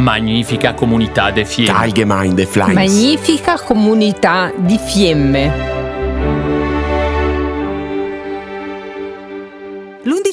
Magnifica comunità de Fiemme. Allgemeine Fleins. Magnifica comunità di fiemme.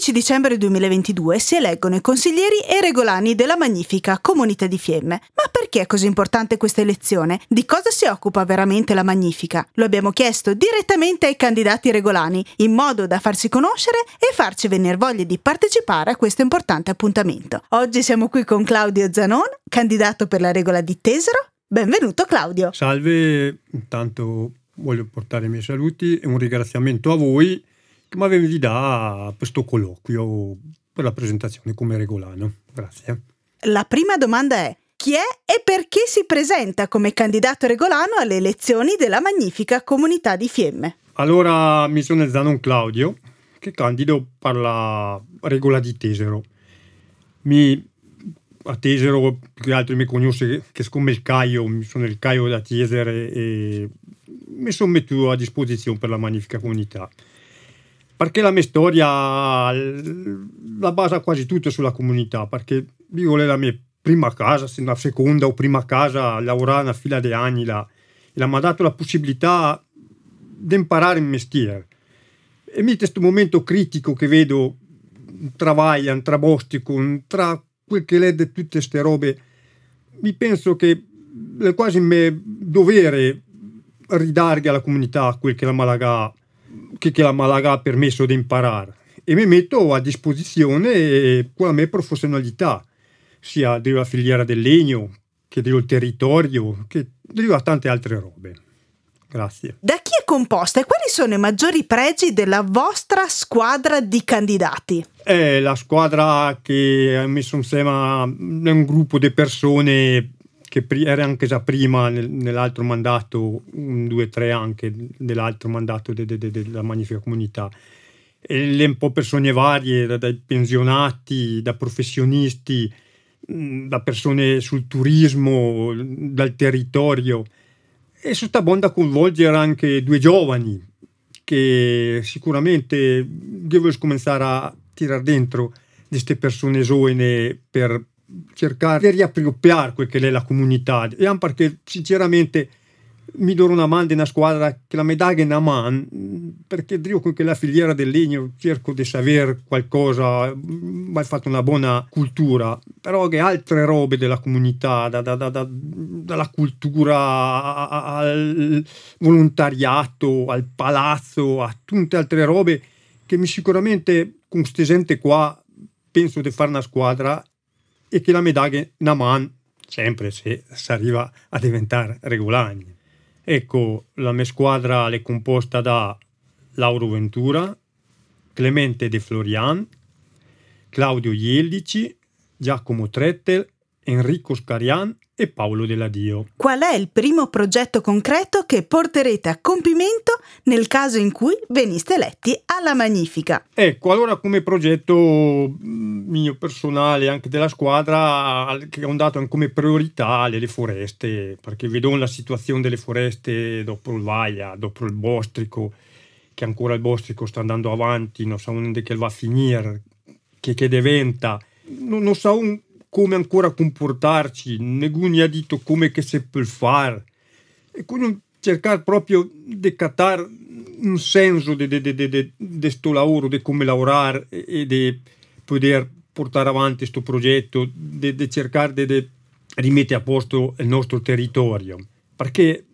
L'11 dicembre 2022 si eleggono i consiglieri e regolani della magnifica Comunità di Fiemme. Ma perché è così importante questa elezione? Di cosa si occupa veramente la magnifica? Lo abbiamo chiesto direttamente ai candidati regolani, in modo da farsi conoscere e farci venire voglia di partecipare a questo importante appuntamento. Oggi siamo qui con Claudio Zanon, candidato per la regola di Tesero. Benvenuto Claudio. Salve, intanto voglio portare i miei saluti e un ringraziamento a voi che mi avevi da questo colloquio per la presentazione come regolano. Grazie. La prima domanda è chi è e perché si presenta come candidato regolano alle elezioni della magnifica comunità di Fiemme? Allora, mi sono il Zanon Claudio, che candido per la regola di Tesero. Mi, a Tesero, più che altro mi conosce che siccome il Caio, mi sono il Caio da Tesere e mi sono messo a disposizione per la magnifica comunità perché la mia storia la basa quasi tutta sulla comunità, perché vivo la mia prima casa, se una seconda o prima casa, lavorare una fila di anni là, e mi ha dato la possibilità di imparare il mestiere. E mi questo momento critico che vedo travagliano tra Bostico, tra quel che di tutte queste robe, mi penso che è quasi mio dovere ridare alla comunità quel che la Malaga che, che la Malaga ha permesso di imparare e mi metto a disposizione con la mia professionalità, sia della filiera del legno, che del territorio, che deriva tante altre robe. Grazie. Da chi è composta e quali sono i maggiori pregi della vostra squadra di candidati? È la squadra che ha messo insieme un gruppo di persone che era anche già prima nel, nell'altro mandato, un, due, tre anche dell'altro mandato de, de, de, della Magnifica Comunità. E le un po' persone varie, da, dai pensionati, da professionisti, mm, da persone sul turismo, dal territorio. E sono stato buono da coinvolgere anche due giovani che sicuramente devo cominciare a tirare dentro queste persone giovani per cercare di riappropriare quel che è la comunità. E anche perché sinceramente mi do una mano di una squadra che la medaglia è una mano perché io con quella filiera del legno cerco di sapere qualcosa hai fatto una buona cultura. Però che altre robe della comunità da, da, da, dalla cultura al volontariato al palazzo a tutte altre robe che mi sicuramente con queste gente qua penso di fare una squadra e che la medaglia una man sempre se si arriva a diventare regolari. Ecco, la mia squadra è composta da Lauro Ventura, Clemente De Florian, Claudio Ieldici, Giacomo Trettel, Enrico Scarian e Paolo Deladio. Qual è il primo progetto concreto che porterete a compimento nel caso in cui veniste eletti alla Magnifica? Ecco, allora come progetto mm, mio personale, anche della squadra, che ho dato come priorità le, le foreste, perché vedo la situazione delle foreste dopo il Vaia, dopo il Bostrico, che ancora il Bostrico sta andando avanti, non so so che va a finire, che, che diventa, non, non so un come ancora comportarci, nessuno ha detto come che si può fare. E quindi cercare proprio di cattare un senso di questo lavoro, di come lavorare e di poter portare avanti questo progetto, di cercare di rimettere a posto il nostro territorio. Perché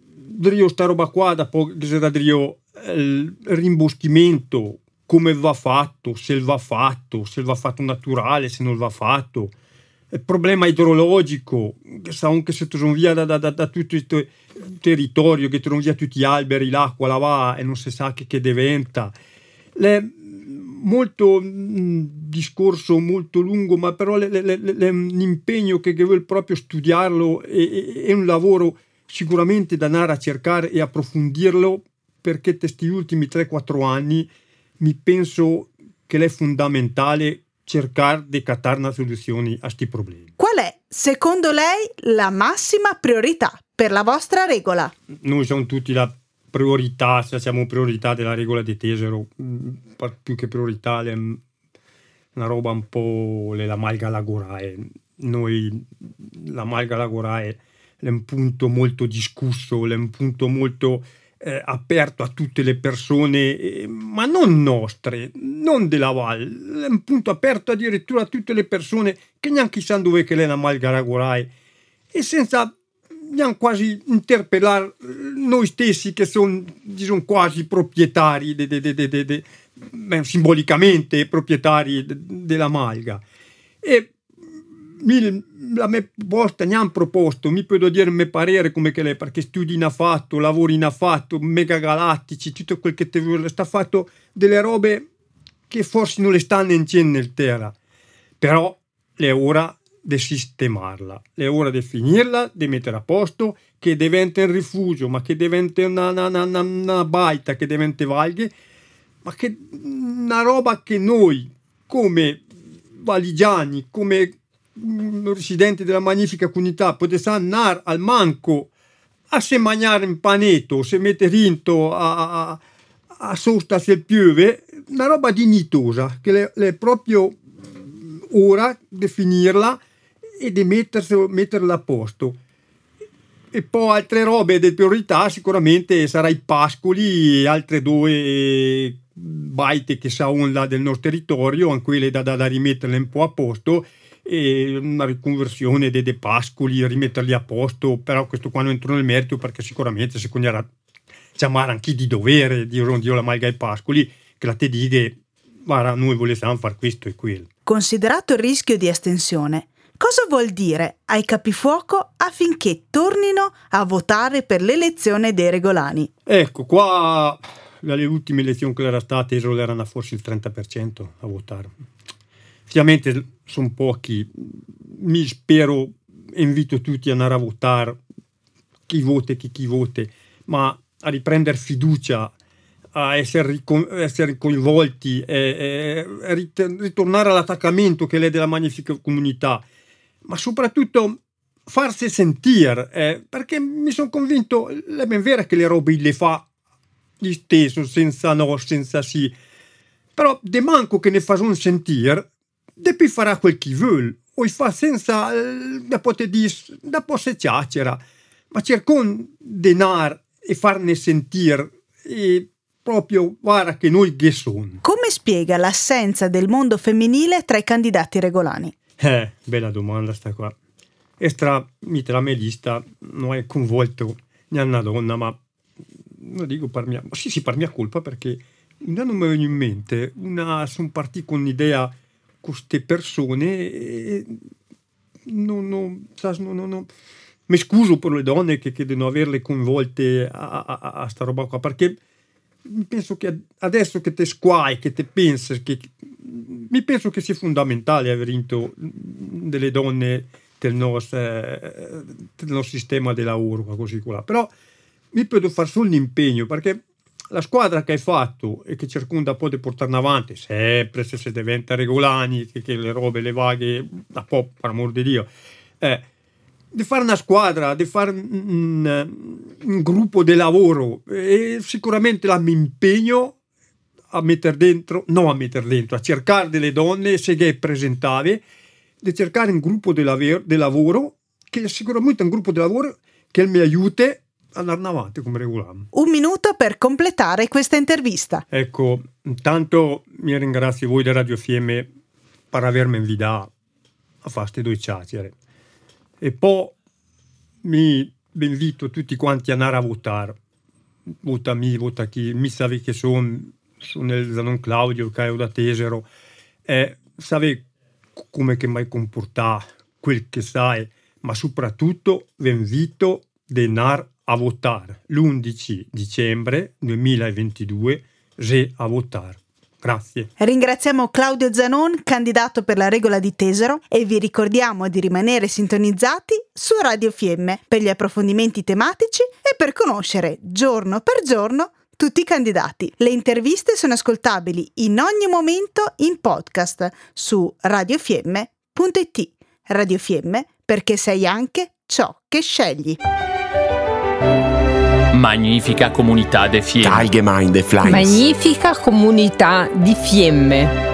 io sta roba qua, dopo il rimboschimento, come va fatto, se va fatto, se va fatto naturale, se non va fatto, problema idrologico, anche se sono via da, da, da, tutto il territorio, che tu via tutti gli alberi, l'acqua la va e non si sa che, che diventa. Le, molto un discorso molto lungo, ma però è un impegno che, che vuole proprio studiarlo e, è un lavoro sicuramente da andare a cercare e approfondirlo perché questi ultimi 3-4 anni mi penso che è fondamentale cercare di cattare una soluzione a questi problemi. Qual è, secondo lei, la massima priorità per la vostra regola? Noi siamo tutti la priorità, se siamo priorità della regola di Tesero, mm, più che priorità, è una roba un po' la malga lavorare. Noi la Malga Lagorae è un punto molto discusso, è un punto molto eh, aperto a tutte le persone, eh, ma non nostre, non della Val, è un punto aperto addirittura a tutte le persone che neanche sanno dove che è la Malga Lagorae e senza neanche quasi interpellare noi stessi che sono diciamo, quasi proprietari de, de, de, beh, simbolicamente proprietari della Malga. E la mia proposta ne hanno proposto, mi può dire il mio parere come che lei, perché studi in affatto, lavori in affatto, mega galattici, tutto quel che ti vuole, sta fatto delle robe che forse non le stanno in nel terra, però è ora di sistemarla, è ora di finirla, di mettere a posto, che diventa un rifugio, ma che diventa una, una, una, una baita, che diventa valghe, ma che una roba che noi come valigiani, come residenti della magnifica comunità, potesse andare al manco a se mangiare un panetto, se mettere rinto a, a, a sosta se piove, una roba dignitosa, che è proprio ora di finirla e di metterla a posto. E poi altre robe di priorità sicuramente sarà i pascoli e altre due baite che sa un là del nostro territorio, anche quelle da, da, da rimetterle un po' a posto una riconversione dei, dei pascoli, rimetterli a posto, però questo qua non entro nel merito perché sicuramente se era chiamare anche di dovere di rondio la malga ai pascoli che la te dica guarda noi volevamo fare questo e quello. Considerato il rischio di estensione, Cosa vuol dire ai capifuoco affinché tornino a votare per l'elezione dei regolani? Ecco, qua dalle ultime elezioni che era stata erano forse il 30% a votare. Ovviamente sono pochi, mi spero, invito tutti a andare a votare, chi vota chi, chi vota, ma a riprendere fiducia, a essere, essere coinvolti, e, e, ritornare all'attaccamento che è della magnifica comunità. Ma soprattutto farsi sentire, eh, perché mi sono convinto, è ben vero che le robe le fa gli stesso, senza no, senza sì, però de manco che ne fa un sentire, poi farà quel che vuole, o fa senza, eh, da poter dire, da poter chiacchiera, ma cercò denaro e farne sentire e proprio guarda che noi che sono. Come spiega l'assenza del mondo femminile tra i candidati regolani? Eh, bella domanda sta qua. Estra, mite la mia lista, non è coinvolto una donna, ma lo dico per mia, sì, sì, per mia colpa perché non mi viene in mente, una, sono partito con un'idea con queste persone non, non, non, mi scuso per le donne che, che devono averle coinvolte a, a, a, a sta roba qua perché penso che adesso che te squai, che te pensi che mi penso che sia fondamentale aver vinto delle donne del nostro, eh, del nostro sistema di lavoro, così qua. Però mi posso fare solo un impegno perché la squadra che hai fatto e che circonda un po' di portarne avanti, sempre se si diventa regolani, che, che le robe le vaghe, da po' per amor di Dio, eh, di fare una squadra, di fare un, un gruppo di lavoro e sicuramente la mi impegno a mettere dentro, no a mettere dentro, a cercare delle donne, se che presentavi, di cercare un gruppo di, laver, di lavoro, che sicuramente un gruppo di lavoro che mi aiuti andare avanti come regolamo. Un minuto per completare questa intervista. Ecco, intanto mi ringrazio voi di Radio Fiemme per avermi invitato a fare queste due chiacchiere. E poi mi invito tutti quanti a andare a votare. Vota me, vota chi, mi sa che sono nel Zanon Claudio, Caio da Tesero, e sape come che mai comportare quel che sai, ma soprattutto vi invito a andare a votare l'11 dicembre 2022 se a votare. Grazie. Ringraziamo Claudio Zanon, candidato per la regola di Tesero, e vi ricordiamo di rimanere sintonizzati su Radio Fiemme per gli approfondimenti tematici e per conoscere giorno per giorno tutti i candidati. Le interviste sono ascoltabili in ogni momento in podcast su radiofiemme.it. Radio Fiemme perché sei anche ciò che scegli. Magnifica comunità de Fiemme. Allgemeine Fleiß. Magnifica comunità di Fiemme.